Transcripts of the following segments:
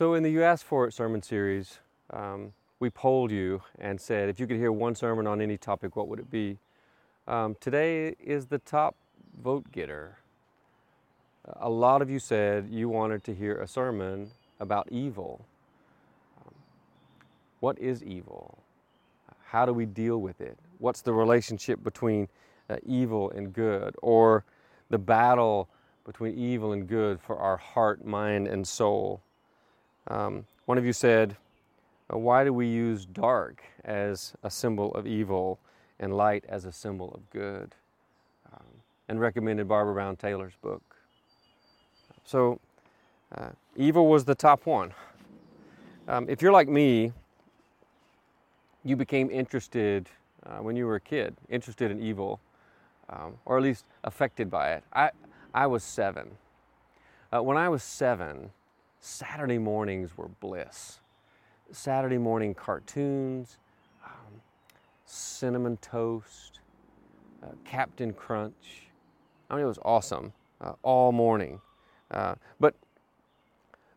So, in the You Asked For It sermon series, um, we polled you and said if you could hear one sermon on any topic, what would it be? Um, today is the top vote getter. A lot of you said you wanted to hear a sermon about evil. Um, what is evil? How do we deal with it? What's the relationship between uh, evil and good? Or the battle between evil and good for our heart, mind, and soul? Um, one of you said, uh, Why do we use dark as a symbol of evil and light as a symbol of good? Um, and recommended Barbara Brown Taylor's book. So, uh, evil was the top one. Um, if you're like me, you became interested uh, when you were a kid, interested in evil, um, or at least affected by it. I, I was seven. Uh, when I was seven, Saturday mornings were bliss. Saturday morning cartoons, um, cinnamon toast, uh, Captain Crunch. I mean, it was awesome uh, all morning. Uh, but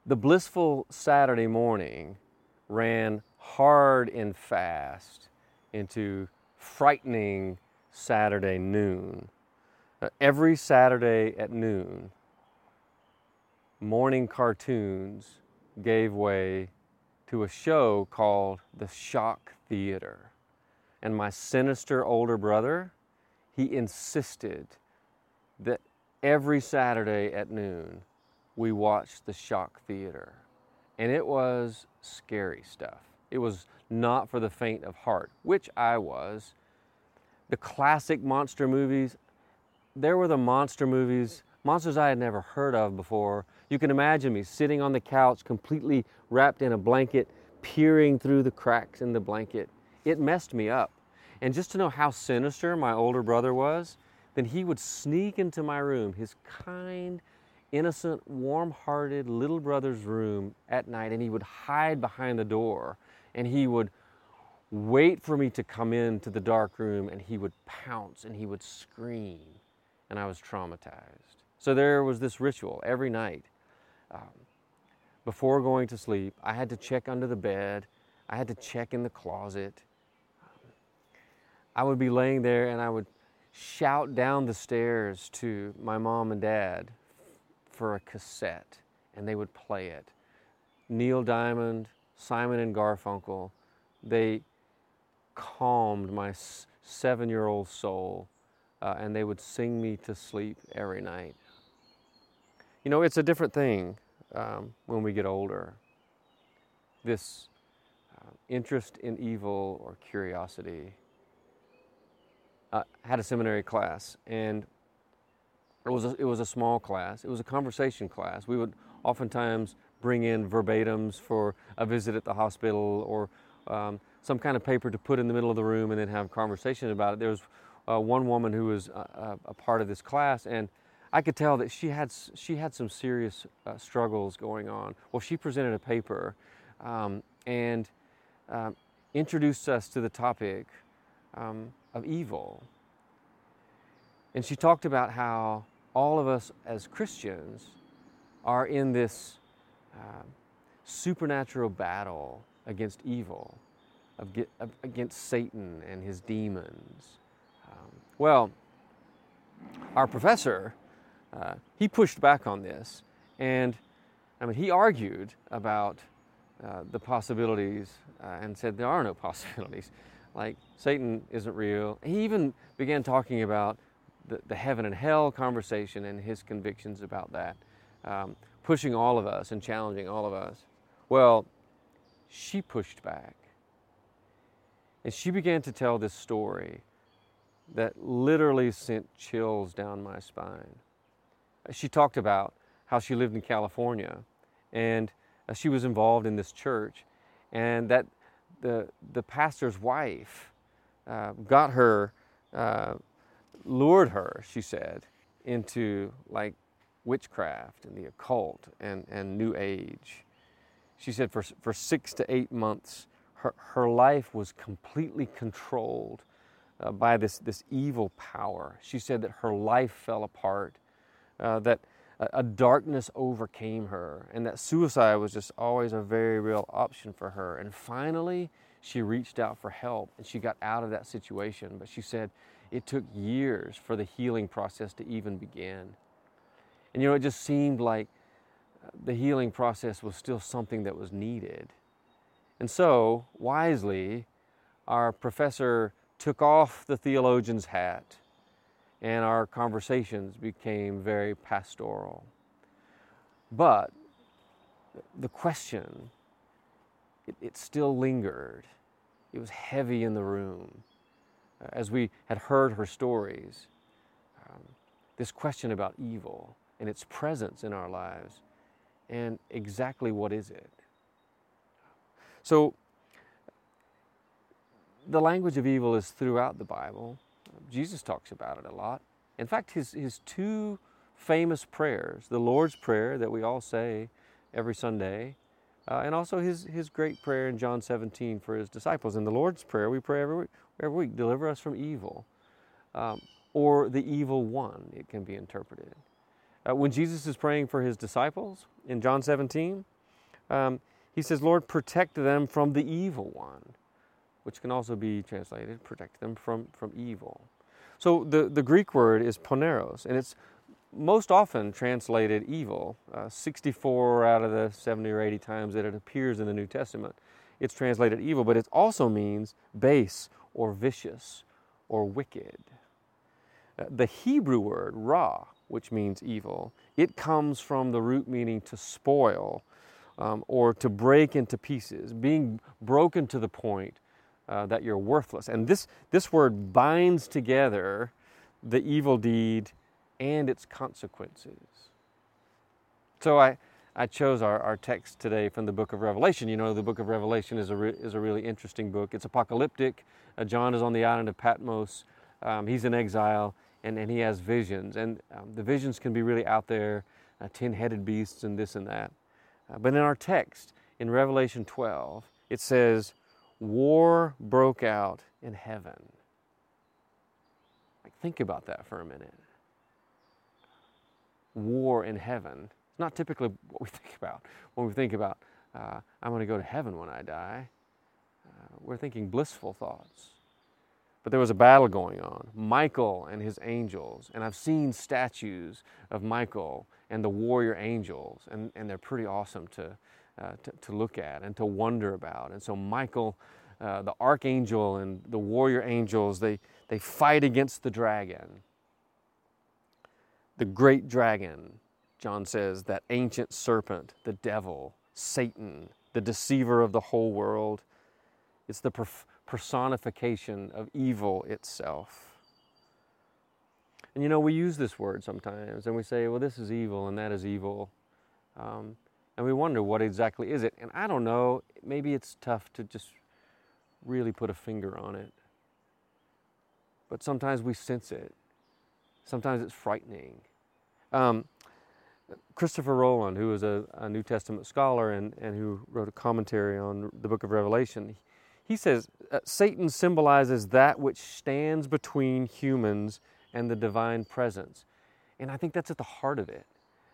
the blissful Saturday morning ran hard and fast into frightening Saturday noon. Uh, every Saturday at noon, morning cartoons gave way to a show called The Shock Theater. And my sinister older brother, he insisted that every Saturday at noon we watched The Shock Theater. And it was scary stuff. It was not for the faint of heart, which I was. The classic monster movies, there were the monster movies, monsters I had never heard of before. You can imagine me sitting on the couch, completely wrapped in a blanket, peering through the cracks in the blanket. It messed me up. And just to know how sinister my older brother was, then he would sneak into my room, his kind, innocent, warm hearted little brother's room at night, and he would hide behind the door and he would wait for me to come into the dark room and he would pounce and he would scream and I was traumatized. So there was this ritual every night. Um, before going to sleep, I had to check under the bed, I had to check in the closet. I would be laying there and I would shout down the stairs to my mom and dad for a cassette and they would play it. Neil Diamond, Simon and Garfunkel, they calmed my seven year old soul uh, and they would sing me to sleep every night. You know, it's a different thing um, when we get older. This uh, interest in evil or curiosity. I had a seminary class and it was, a, it was a small class. It was a conversation class. We would oftentimes bring in verbatims for a visit at the hospital or um, some kind of paper to put in the middle of the room and then have conversations about it. There was uh, one woman who was a, a, part of this class, and I could tell that she had she had some serious uh, struggles going on. Well, she presented a paper um, and um, introduced us to the topic um, of evil, and she talked about how all of us as Christians are in this uh, supernatural battle against evil, against Satan and his demons. Um, well, our professor, uh, he pushed back on this, and I mean, he argued about uh, the possibilities uh, and said there are no possibilities. Like, Satan isn't real. He even began talking about the, the heaven and hell conversation and his convictions about that. Um, pushing all of us and challenging all of us. Well, she pushed back. And she began to tell this story that literally sent chills down my spine. She talked about how she lived in California and uh, she was involved in this church, and that the, the pastor's wife uh, got her, uh, lured her, she said, into like witchcraft and the occult and, and New Age. She said for, for six to eight months, her, her life was completely controlled uh, by this, this evil power. She said that her life fell apart, uh, that a, a darkness overcame her, and that suicide was just always a very real option for her. And finally, she reached out for help and she got out of that situation. But she said it took years for the healing process to even begin. And you know, it just seemed like uh, the healing process was still something that was needed. And so, wisely, our professor took off the theologian's hat and our conversations became very pastoral. But the question, it, it, still lingered. It was heavy in the room. As we had heard her stories, um, this question about evil and its presence in our lives, and exactly what is it? So, the language of evil is throughout the Bible. Jesus talks about it a lot. In fact, his, his two famous prayers, the Lord's Prayer that we all say every Sunday, uh, and also his, his great prayer in John 17 for his disciples. In the Lord's Prayer, we pray every week, every week deliver us from evil, um, or the evil one, it can be interpreted. Uh, when Jesus is praying for his disciples in John 17, um, he says, Lord, protect them from the evil one which can also be translated protect them from, from evil. So the, the Greek word is poneros, and it's most often translated evil. Uh, 64 out of the 70 or 80 times that it appears in the New Testament, it's translated evil, but it also means base or vicious or wicked. Uh, the Hebrew word ra, which means evil, it comes from the root meaning to spoil um, or to break into pieces, being broken to the point uh, that you're worthless. And this, this word binds together the evil deed and its consequences. So I, I chose our, our text today from the book of Revelation. You know, the book of Revelation is a, re, is a really interesting book. It's apocalyptic. Uh, John is on the island of Patmos. Um, he's in exile and, and he has visions. And um, the visions can be really out there uh, 10 headed beasts and this and that. Uh, but in our text, in Revelation 12, it says, war broke out in heaven. Like, think about that for a minute. War in heaven. It's not typically what we think about when we think about, uh, I'm going to go to heaven when I die. Uh, we're thinking blissful thoughts. But there was a battle going on. Michael and his angels. And I've seen statues of Michael and the warrior angels, and, and they're pretty awesome to, to, to, look at and to wonder about. And so Michael, uh, the archangel and the warrior angels, they, they fight against the dragon. The great dragon, John says, that ancient serpent, the devil, Satan, the deceiver of the whole world. It's the personification of evil itself. And you know, we use this word sometimes and we say, well, this is evil and that is evil. Um, and we wonder what exactly is it. And I don't know, maybe it's tough to just really put a finger on it. But sometimes we sense it. Sometimes it's frightening. Um, Christopher Rowland, who is a, a, New Testament scholar and, and who wrote a commentary on the book of Revelation, he says uh, Satan symbolizes that which stands between humans and the divine presence. And I think that's at the heart of it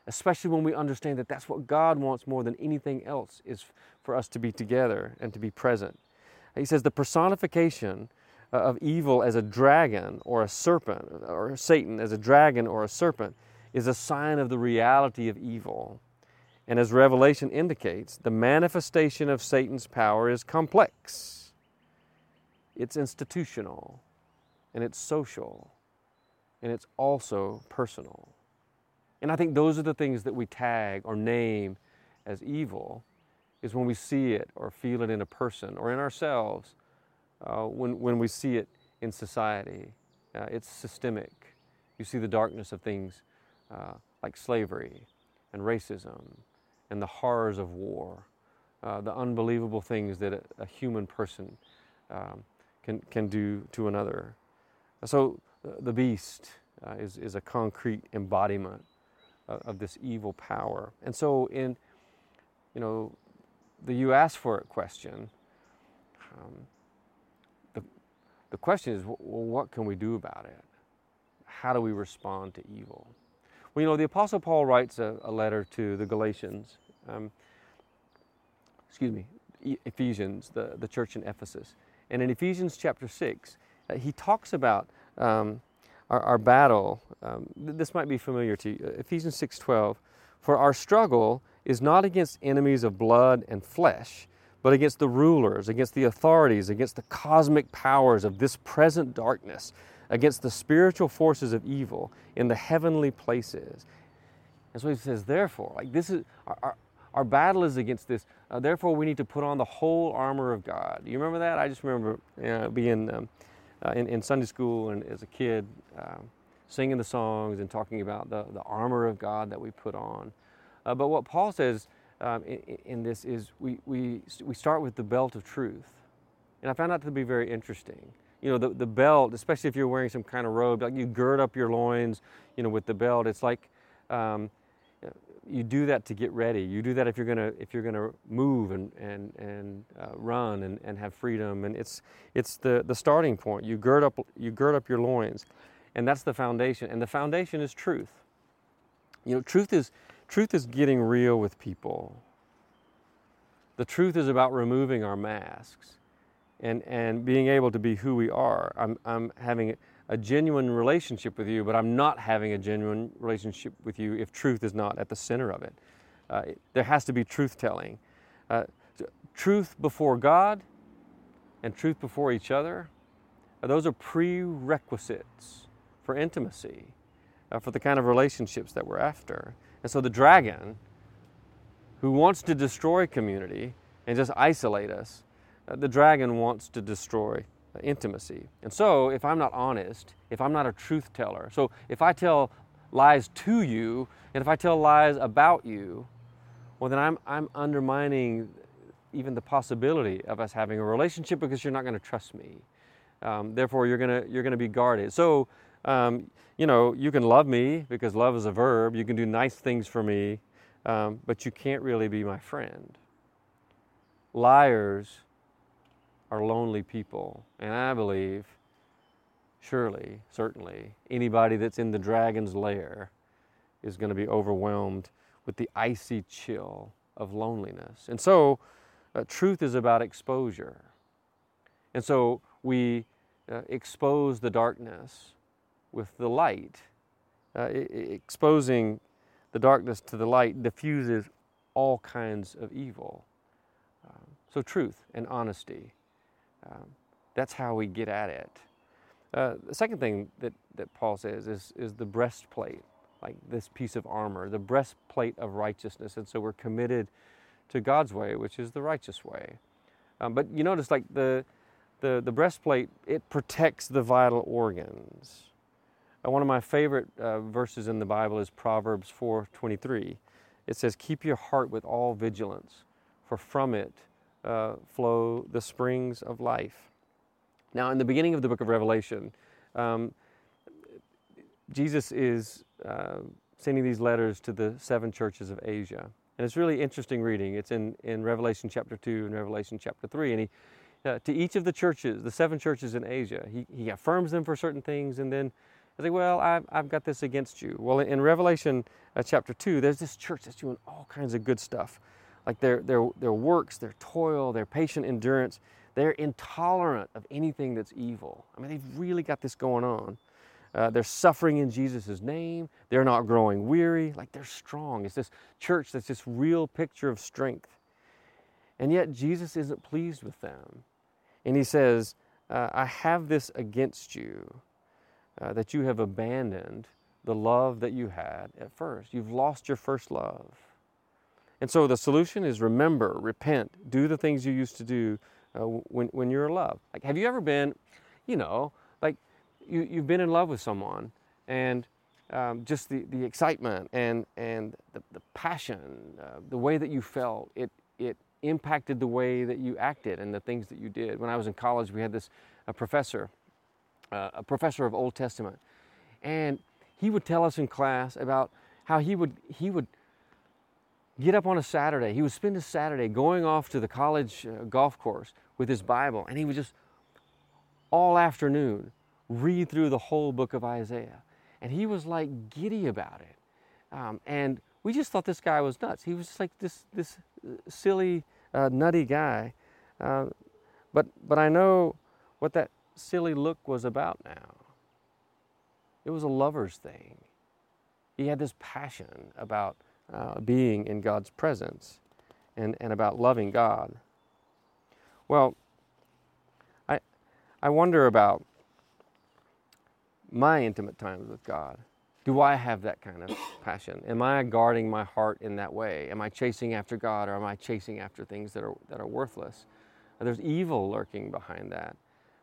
especially when we understand that that's what God wants more than anything else is for us to be together and to be present. He says the personification uh, of evil as a dragon or a serpent, or Satan as a dragon or a serpent, is a sign of the reality of evil. And as Revelation indicates, the manifestation of Satan's power is complex, it's institutional, and it's social, and it's also personal. And I think those are the things that we tag or name as evil is when we see it or feel it in a person or in ourselves, uh, when, when we see it in society. Uh, it's systemic. You see the darkness of things uh, like slavery and racism and the horrors of war, uh, the unbelievable things that a, a human person um, can, can do to another. So the beast uh, is, is a concrete embodiment of this evil power. And so, in you know, the you ask for it question, um, the, the question is, well, what can we do about it? How do we respond to evil? Well, you know, the Apostle Paul writes a, a letter to the Galatians, um, excuse me, Ephesians, the, the church in Ephesus. And in Ephesians chapter 6, uh, he talks about um, our, our, battle. Um, this might be familiar to you. Ephesians 6.12, For our struggle is not against enemies of blood and flesh, but against the rulers, against the authorities, against the cosmic powers of this present darkness, against the spiritual forces of evil in the heavenly places. And so he says, therefore, like this is our, our, our battle is against this. Uh, therefore, we need to put on the whole armor of God. You remember that? I just remember uh, being um, uh, in, in, Sunday school and as a kid um, singing the songs and talking about the, the armor of God that we put on. Uh, but what Paul says um, in, in, this is we, we, we start with the belt of truth. And I found that to be very interesting. You know, the, the belt, especially if you're wearing some kind of robe, like you gird up your loins, you know, with the belt. It's like um, you do that to get ready. You do that if you're gonna if you're gonna move and and and uh, run and, and have freedom. And it's it's the the starting point. You gird up you gird up your loins, and that's the foundation. And the foundation is truth. You know, truth is truth is getting real with people. The truth is about removing our masks and, and being able to be who we are. I'm, I'm having a genuine relationship with you, but I'm not having a genuine relationship with you if truth is not at the center of it. Uh, there has to be truth telling. Uh, truth before God and truth before each other, uh, those are prerequisites for intimacy, uh, for the kind of relationships that we're after. And so the dragon, who wants to destroy community and just isolate us, uh, the dragon wants to destroy intimacy. And so, if I'm not honest, if I'm not a truth teller, so if I tell lies to you and if I tell lies about you, well, then I'm, I'm undermining even the possibility of us having a relationship because you're not going to trust me. Um, therefore, you're going to you're going to be guarded. So, um, you know, you can love me because love is a verb. You can do nice things for me, um, but you can't really be my friend. Liars are lonely people. And I believe, surely, certainly, anybody that's in the dragon's lair is going to be overwhelmed with the icy chill of loneliness. And so, uh, truth is about exposure. And so, we uh, expose the darkness with the light. Uh, exposing the darkness to the light diffuses all kinds of evil. Um, so, truth and honesty um, that's how we get at it. Uh, the second thing that, that Paul says is, is the breastplate, like this piece of armor, the breastplate of righteousness. And so we're committed to God's way, which is the righteous way. Um, but you notice, like the, the, the breastplate, it protects the vital organs. Uh, one of my favorite uh, verses in the Bible is Proverbs 4:23. It says, "Keep your heart with all vigilance, for from it uh, flow the springs of life. Now, in the beginning of the book of Revelation, um, Jesus is uh, sending these letters to the seven churches of Asia. And it's really interesting reading. It's in, in Revelation chapter 2 and Revelation chapter 3. And he, uh, to each of the churches, the seven churches in Asia, he, he affirms them for certain things and then I say, well, I've, I've got this against you. Well, in Revelation uh, chapter 2, there's this church that's doing all kinds of good stuff like their, their, their works, their toil, their patient endurance, they're intolerant of anything that's evil. I mean, they've really got this going on. Uh, they're suffering in Jesus' name. They're not growing weary. Like they're strong. It's this church that's this real picture of strength. And yet Jesus isn't pleased with them. And he says, uh, I have this against you, uh, that you have abandoned the love that you had at first. You've lost your first love. And so the solution is remember, repent, do the things you used to do uh, when, when you're in love. Like, have you ever been, you know, like you, you've been in love with someone and um, just the, the excitement and, and the, the passion, uh, the way that you felt, it, it impacted the way that you acted and the things that you did. When I was in college, we had this a professor, uh, a professor of Old Testament, and he would tell us in class about how he would, he would get up on a Saturday. He would spend a Saturday going off to the college uh, golf course with his Bible, and he would just all afternoon read through the whole book of Isaiah. And he was like giddy about it Um, and we just thought this guy was nuts. He was just like this, this uh, silly, uh, nutty guy. Uh, but, but I know what that silly look was about now. It was a lover's thing. He had this passion about uh, being in God's presence and, and about loving God. Well, I, I wonder about my intimate times with God. Do I have that kind of passion? Am I guarding my heart in that way? Am I chasing after God or am I chasing after things that are, that are worthless? There's evil lurking behind that,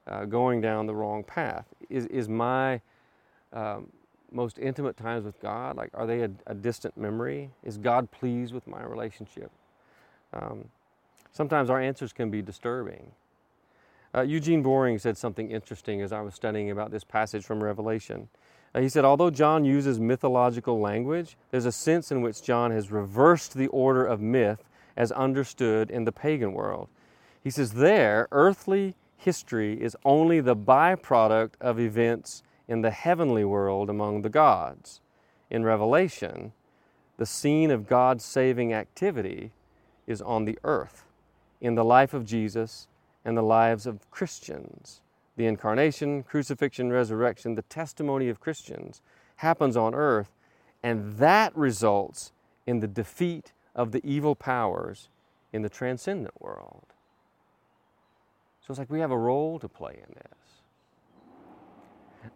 uh, going down the wrong path. Is, is my um, most intimate times with God, like, are they a, a, distant memory? Is God pleased with my relationship? Um, sometimes our answers can be disturbing. Uh, Eugene Boring said something interesting as I was studying about this passage from Revelation. Uh, he said, although John uses mythological language, there's a sense in which John has reversed the order of myth as understood in the pagan world. He says, there, earthly history is only the byproduct of events in the heavenly world among the gods. In Revelation, the scene of God's saving activity is on the earth, in the life of Jesus and the lives of Christians. The incarnation, crucifixion, resurrection, the testimony of Christians happens on earth, and that results in the defeat of the evil powers in the transcendent world. So it's like we have a role to play in this.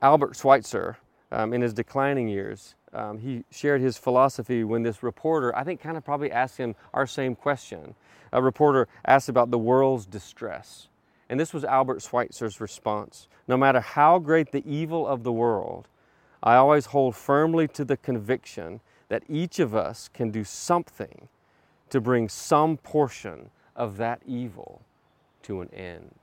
Albert Schweitzer, um, in his declining years, um, he shared his philosophy when this reporter, I think, kind of probably asked him our same question. A reporter asked about the world's distress. And this was Albert Schweitzer's response No matter how great the evil of the world, I always hold firmly to the conviction that each of us can do something to bring some portion of that evil to an end.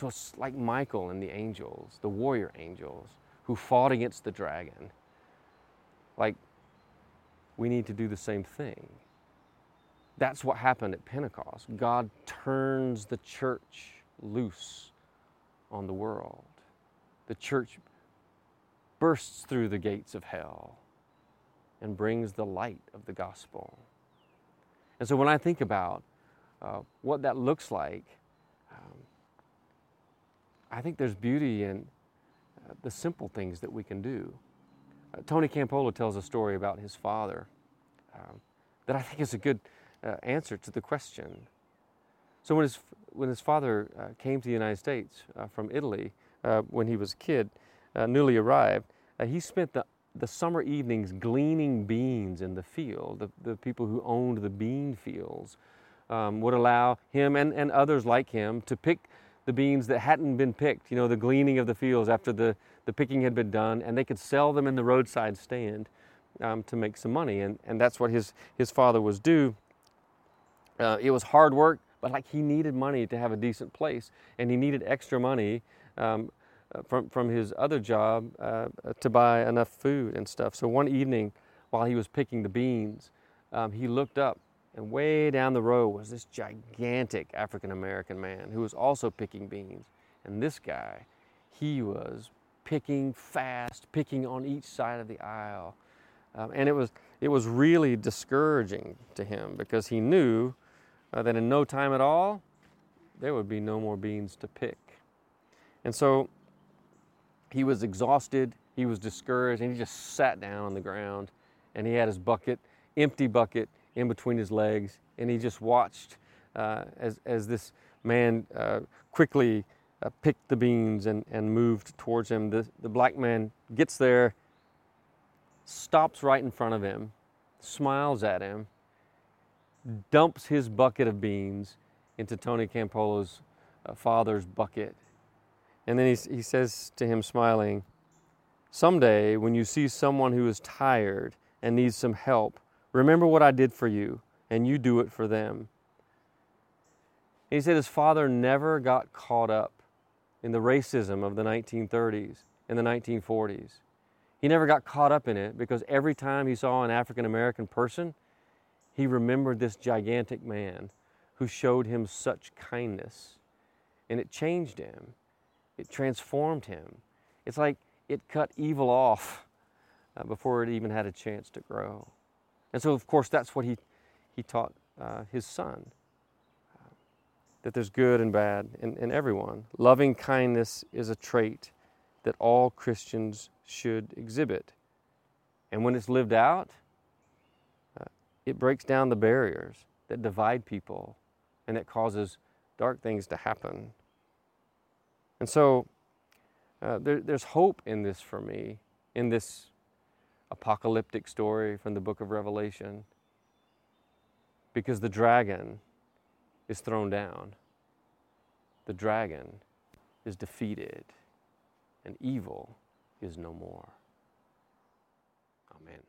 So it's like Michael and the angels, the warrior angels, who fought against the dragon. Like, we need to do the same thing. That's what happened at Pentecost. God turns the church loose on the world. The church bursts through the gates of hell and brings the light of the gospel. And so when I think about uh, what that looks like, I think there's beauty in uh, the simple things that we can do. Uh, Tony Campolo tells a story about his father um, that I think is a good uh, answer to the question. So when his, when his father uh, came to the United States uh, from Italy uh, when he was a kid, newly arrived, he spent the, the summer evenings gleaning beans in the field. The, the people who owned the bean fields um, would allow him and, and others like him to pick the beans that hadn't been picked, you know, the gleaning of the fields after the, the picking had been done, and they could sell them in the roadside stand um, to make some money. And, and that's what his, his father was due. Uh, it was hard work, but like he needed money to have a decent place, and he needed extra money um, uh, from, from his other job uh, to buy enough food and stuff. So one evening, while he was picking the beans, um, he looked up and way down the road was this gigantic African American man who was also picking beans. And this guy, he was picking fast, picking on each side of the aisle. Um, and it was, it was really discouraging to him because he knew uh, that in no time at all, there would be no more beans to pick. And so he was exhausted, he was discouraged, and he just sat down on the ground and he had his bucket, empty bucket, in between his legs, and he just watched uh, as, as this man uh, quickly uh, picked the beans and, and moved towards him. The, the black man gets there, stops right in front of him, smiles at him, dumps his bucket of beans into Tony Campolo's uh, father's bucket. And then he, he says to him, smiling, Someday, when you see someone who is tired and needs some help, Remember what I did for you, and you do it for them. He said his father never got caught up in the racism of the 1930s and the 1940s. He never got caught up in it because every time he saw an African American person, he remembered this gigantic man who showed him such kindness. And it changed him, it transformed him. It's like it cut evil off uh, before it even had a chance to grow. And so, of course, that's what he, he taught uh, his son uh, that there's good and bad in, in everyone. Loving kindness is a trait that all Christians should exhibit. And when it's lived out, uh, it breaks down the barriers that divide people and that causes dark things to happen. And so uh, there, there's hope in this for me, in this apocalyptic story from the book of Revelation, because the dragon is thrown down. The dragon is defeated, and evil is no more. Amen.